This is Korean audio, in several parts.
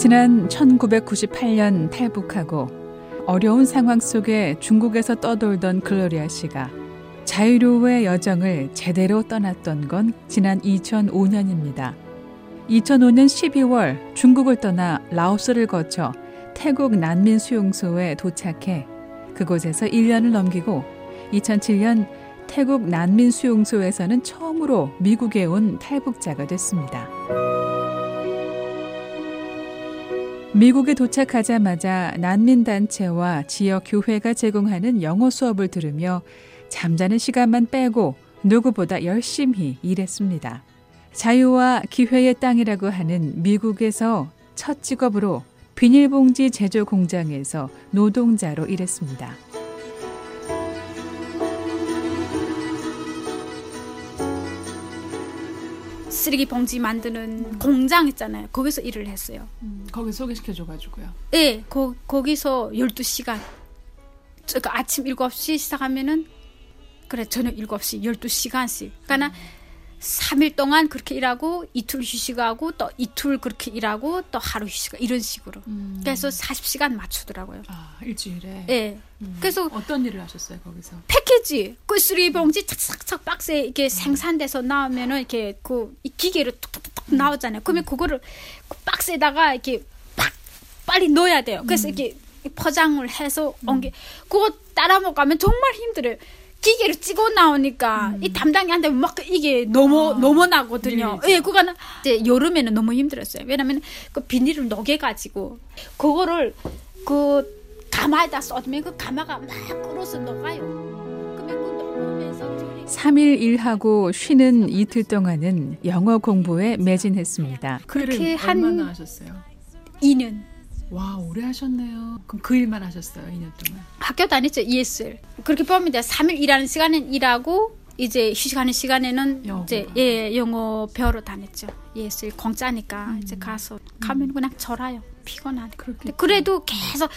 지난 1998년 탈북하고 어려운 상황 속에 중국에서 떠돌던 글로리아 씨가 자유로의 여정을 제대로 떠났던 건 지난 2005년입니다. 2005년 12월 중국을 떠나 라오스를 거쳐 태국 난민 수용소에 도착해 그곳에서 1년을 넘기고 2007년 태국 난민 수용소에서는 처음으로 미국에 온 탈북자가 됐습니다. 미국에 도착하자마자 난민단체와 지역 교회가 제공하는 영어 수업을 들으며 잠자는 시간만 빼고 누구보다 열심히 일했습니다. 자유와 기회의 땅이라고 하는 미국에서 첫 직업으로 비닐봉지 제조 공장에서 노동자로 일했습니다. 쓰레기 봉지 만드는 공장 있잖아요. 거기서 일을 했어요. 음, 거기 소개시켜줘가지고요. 네, 거, 거기서 12시간. 그러니까 아침 7시 시작하면은, 그래, 저녁 7시, 12시간씩. 그러니까 음. 3일 동안 그렇게 일하고 이틀 휴식하고 또 이틀 그렇게 일하고 또 하루 휴식 이런 식으로. 음. 그래서 40시간 맞추더라고요. 아, 일주일에? 네. 음. 그래서 어떤 일을 하셨어요, 거기서? 패키지. 그 쓰레기 봉지 착착착 박스에 이렇게 음. 생산돼서 나오면은 이렇게 그 기계로 툭툭툭 음. 나오잖아요. 그러면 그거를 그 박스에다가 이렇게 팍 빨리 넣어야 돼요. 그래서 음. 이렇게 포장을 해서 옮겨 그거 따라 먹으면 정말 힘들어요. 기계로 찍어 나오니까 음. 이 담당이한테 막 이게 넘어 아, 넘어나거든요. 예, 그거는 이제 여름에는 너무 힘들었어요. 왜냐면 그 비닐을 녹여 가지고 그거를 그 가마에다 쏟으면 그 가마가 막 끓어서 녹아요. 그러면 그 녹으면서 3일 일하고 쉬는 이틀 동안은 영어 공부에 매진했습니다. 그렇게 한 얼마나 하셨어요? 2년. 와 오래 하셨네요. 그럼 그 일만 하셨어요 2년 동안? 학교 다녔죠 ESL. 그렇게 보면 이제 3일 일하는 시간은 일하고 이제 휴식하는 시간에는 영어. 이제 예 영어 배우러 다녔죠. ESL 공짜니까 음. 이제 가서 가면 음. 그냥 절아요. 피곤하네. 그래도 계속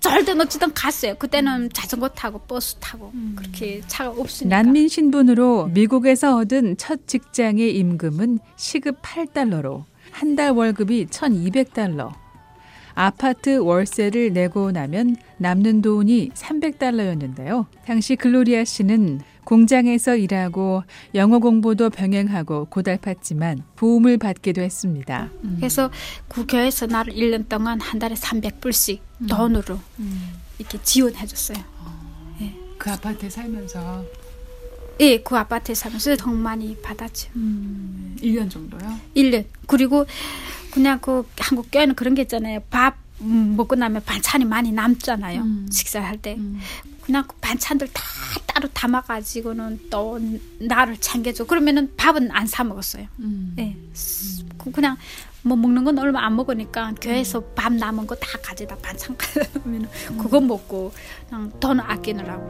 절든 어찌든 갔어요. 그때는 음. 자전거 타고 버스 타고 음. 그렇게 차가 없으니까. 난민 신분으로 미국에서 얻은 첫 직장의 임금은 시급 8달러로 한 달 월급이 1,200달러. 아파트 월세를 내고 나면 남는 돈이 300달러였는데요. 당시 글로리아 씨는 공장에서 일하고 영어 공부도 병행하고 고달팠지만 도움을 받기도 했습니다. 음. 그래서 국교에서 나를 1년 동안 한 달에 300불씩 음. 돈으로 음. 이렇게 지원해 줬어요. 어. 네. 그 아파트에 살면서 예, 그 아파트에 살면서 돈 많이 받았죠. 음, 1년 정도요? 1년. 그리고 그냥 그 한국 교회는 그런 게 있잖아요. 밥 음, 먹고 나면 반찬이 많이 남잖아요. 음. 식사할 때. 음. 그냥 그 반찬들 다 따로 담아가지고는 또 나를 챙겨줘. 그러면은 밥은 안 사 먹었어요. 음. 예. 네. 그냥 뭐 먹는 건 얼마 안 먹으니까 교회에서 음. 밥 남은 거 다 가져다 반찬 가져면 음. 그거 먹고 그냥 돈 아끼느라고.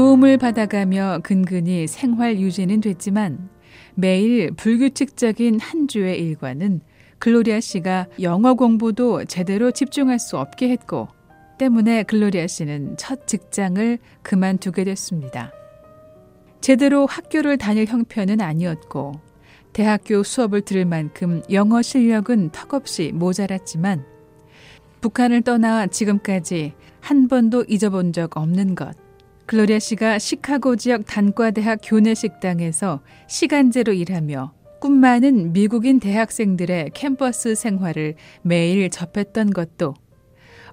도움을 받아가며 근근히 생활 유지는 됐지만 매일 불규칙적인 한 주의 일과는 글로리아 씨가 영어 공부도 제대로 집중할 수 없게 했고 때문에 글로리아 씨는 첫 직장을 그만두게 됐습니다. 제대로 학교를 다닐 형편은 아니었고 대학교 수업을 들을 만큼 영어 실력은 턱없이 모자랐지만 북한을 떠나 지금까지 한 번도 잊어본 적 없는 것. 글로리아 씨가 시카고 지역 단과대학 교내 식당에서 시간제로 일하며 꿈 많은 미국인 대학생들의 캠퍼스 생활을 매일 접했던 것도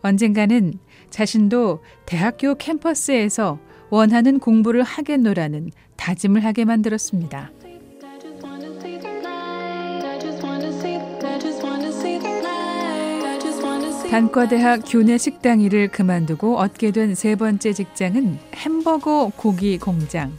언젠가는 자신도 대학교 캠퍼스에서 원하는 공부를 하겠노라는 다짐을 하게 만들었습니다. 단과대학 교내 식당 일을 그만두고 얻게 된 세 번째 직장은 햄버거 고기 공장.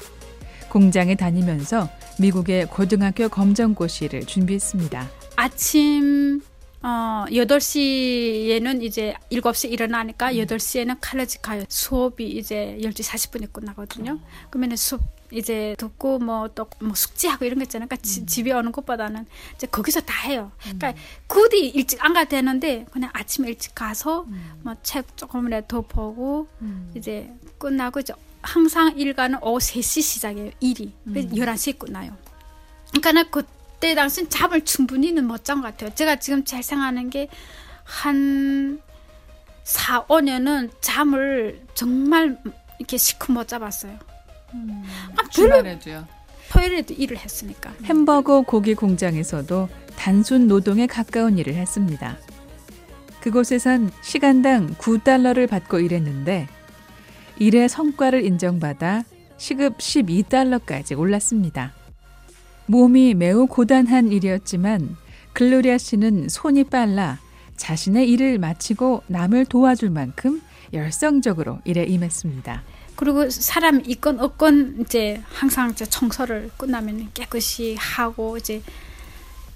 공장에 다니면서 미국의 고등학교 검정고시를 준비했습니다. 아침 어, 8시에는 이제 7시 일어나니까 음. 8시에는 칼레지 가요. 수업이 이제 10시 40분에 끝나거든요. 그러면 수업 이제 듣고 뭐 또뭐 뭐 숙제하고 이런 거 있잖아요. 그러니까 음. 집에 오는 것보다는 이제 거기서 다 해요. 그러니까 음. 굳이 일찍 안 가도 되는데 그냥 아침에 일찍 가서 음. 뭐책 조금이라도 더 보고 음. 이제 끝나고 이제 항상 일과는 오후 3시 시작해요. 일이. 그래서 11시에 끝나요. 그러니까 그때 당시 잠을 충분히는 못 잔 것 같아요. 제가 지금 잘 생각하는 게 한 4, 5년은 잠을 정말 이렇게 시커 못 잡았어요. 아, 별로 주말에도요. 토요일에도 일을 했으니까. 햄버거 고기 공장에서도 단순 노동에 가까운 일을 했습니다. 그곳에선 시간당 9달러를 받고 일했는데 일의 성과를 인정받아 시급 12달러까지 올랐습니다. 몸이 매우 고단한 일이었지만 글로리아 씨는 손이 빨라 자신의 일을 마치고 남을 도와줄 만큼 열성적으로 일에 임했습니다. 그리고 사람 있건 없건 이제 항상 이제 청소를 끝나면 깨끗이 하고 이제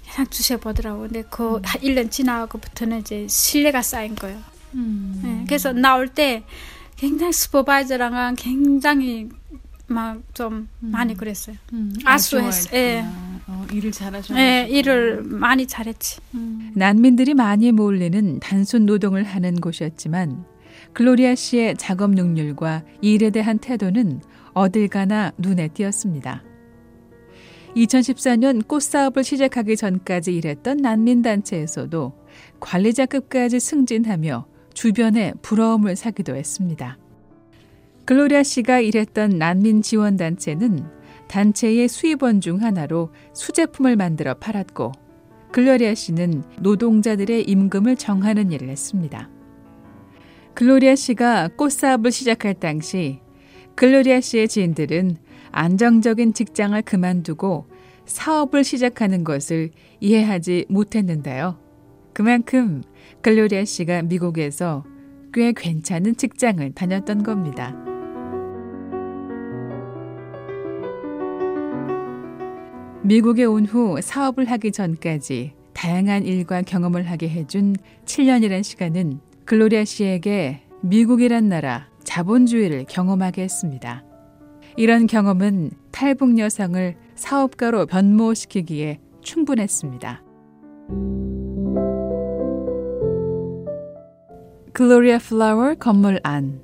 그냥 주셔 보더라고. 근데 그 1년 지나고부터는 이제 신뢰가 쌓인 거예요. 네, 그래서 나올 때 굉장히 슈퍼바이저랑 굉장히 막 좀 많이 그랬어요. 아수했어. 예. 어, 일을 잘하셔. 예, 일을 많이 잘했지. 난민들이 많이 몰리는 단순 노동을 하는 곳이었지만 글로리아 씨의 작업 능률과 일에 대한 태도는 어딜 가나 눈에 띄었습니다. 2014년 꽃 사업을 시작하기 전까지 일했던 난민단체에서도 관리자급까지 승진하며 주변에 부러움을 사기도 했습니다. 글로리아 씨가 일했던 난민 지원 단체는 단체의 수입원 중 하나로 수제품을 만들어 팔았고 글로리아 씨는 노동자들의 임금을 정하는 일을 했습니다. 글로리아 씨가 꽃사업을 시작할 당시 글로리아 씨의 지인들은 안정적인 직장을 그만두고 사업을 시작하는 것을 이해하지 못했는데요. 그만큼 글로리아 씨가 미국에서 꽤 괜찮은 직장을 다녔던 겁니다. 미국에 온 후 사업을 하기 전까지 다양한 일과 경험을 하게 해준 7년이란 시간은 글로리아 씨에게 미국이란 나라 자본주의를 경험하게 했습니다. 이런 경험은 탈북 여성을 사업가로 변모시키기에 충분했습니다. 글로리아 플라워 건물 안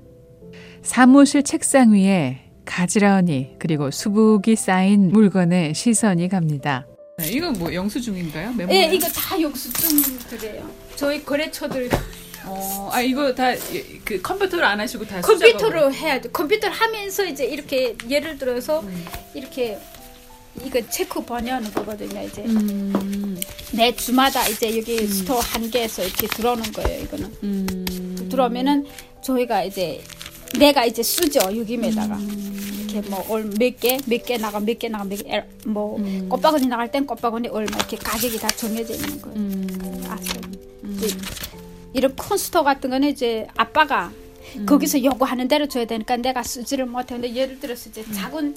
사무실 책상 위에 가지런히 그리고 수북이 쌓인 물건에 시선이 갑니다. 네, 이건 뭐 영수증인가요? 메모? 예, 이거 다 영수증들이에요. 저희 거래처들 어, 아 이거 다 그 컴퓨터로 안 하시고 다 컴퓨터로 해야 돼. 컴퓨터를 하면서 이제 이렇게 예를 들어서 음. 이렇게 이거 체크 번역하는 거거든요. 이제 음, 내 주마다 이제 여기 store 한 개에서 이렇게 들어오는 거예요. 이거는 음, 들어오면은 저희가 이제 내가 이제 쓰죠 여기에다가 음. 이렇게 뭐몇 개몇 개 나가 몇 개 나가 몇개뭐 음. 꽃바구니 나갈 땐 꽃바구니 얼마 이렇게 가격이 다 정해져 있는 거예요. 음, 아세요? 이런 큰 store 같은 거는 이제 아빠가 음. 거기서 요구하는 대로 줘야 되니까 내가 쓰지를 못해. 근데 예를 들어서 이제 작은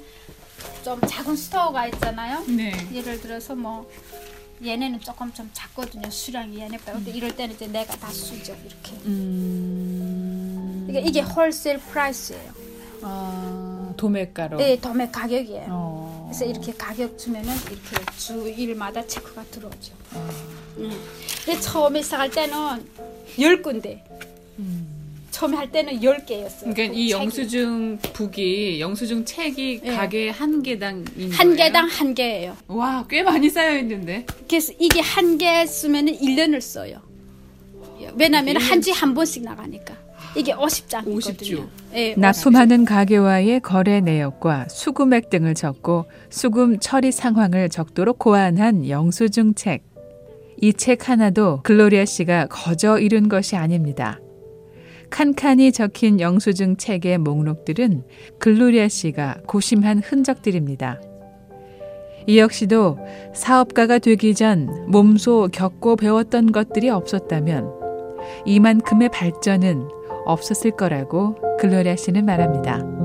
좀 작은 store가 있잖아요. 네. 예를 들어서 뭐 얘네는 조금 좀 작거든요. 수량이 얘네보다. 근데 이럴 때는 이제 내가 다 쓰죠. 이렇게. 음, 이게, 이게 wholesale price예요. 아, 도매가로. 네, 도매 가격이에요. 어. 그래서 이렇게 가격 주면은 이렇게 주일마다 체크가 들어오죠. 아. 음. 근데 처음에 시작할 때는 열 군데. 처음에 할 때는 열 개였어요. 음. 그러니까 이 책이. 영수증 북이 영수증 책이 네. 가게 한 개당인 한 거예요? 개당 한 개예요. 와, 꽤 많이 쌓여 있는데. 그래서 이게 한 개 쓰면은 1년을 써요. 왜냐면 한 주에 한 번씩 나가니까. 이게 50장이거든요. 50주. 예, 납품하는 가게와의 거래 내역과 수금액 등을 적고 수금 처리 상황을 적도록 고안한 영수증 책. 이 책 하나도 글로리아 씨가 거저 이룬 것이 아닙니다. 칸칸이 적힌 영수증 책의 목록들은 글로리아 씨가 고심한 흔적들입니다. 이 역시도 사업가가 되기 전 몸소 겪고 배웠던 것들이 없었다면 이만큼의 발전은 없었을 거라고 글로리아 씨는 말합니다.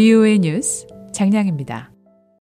VOA 뉴스 장량입니다.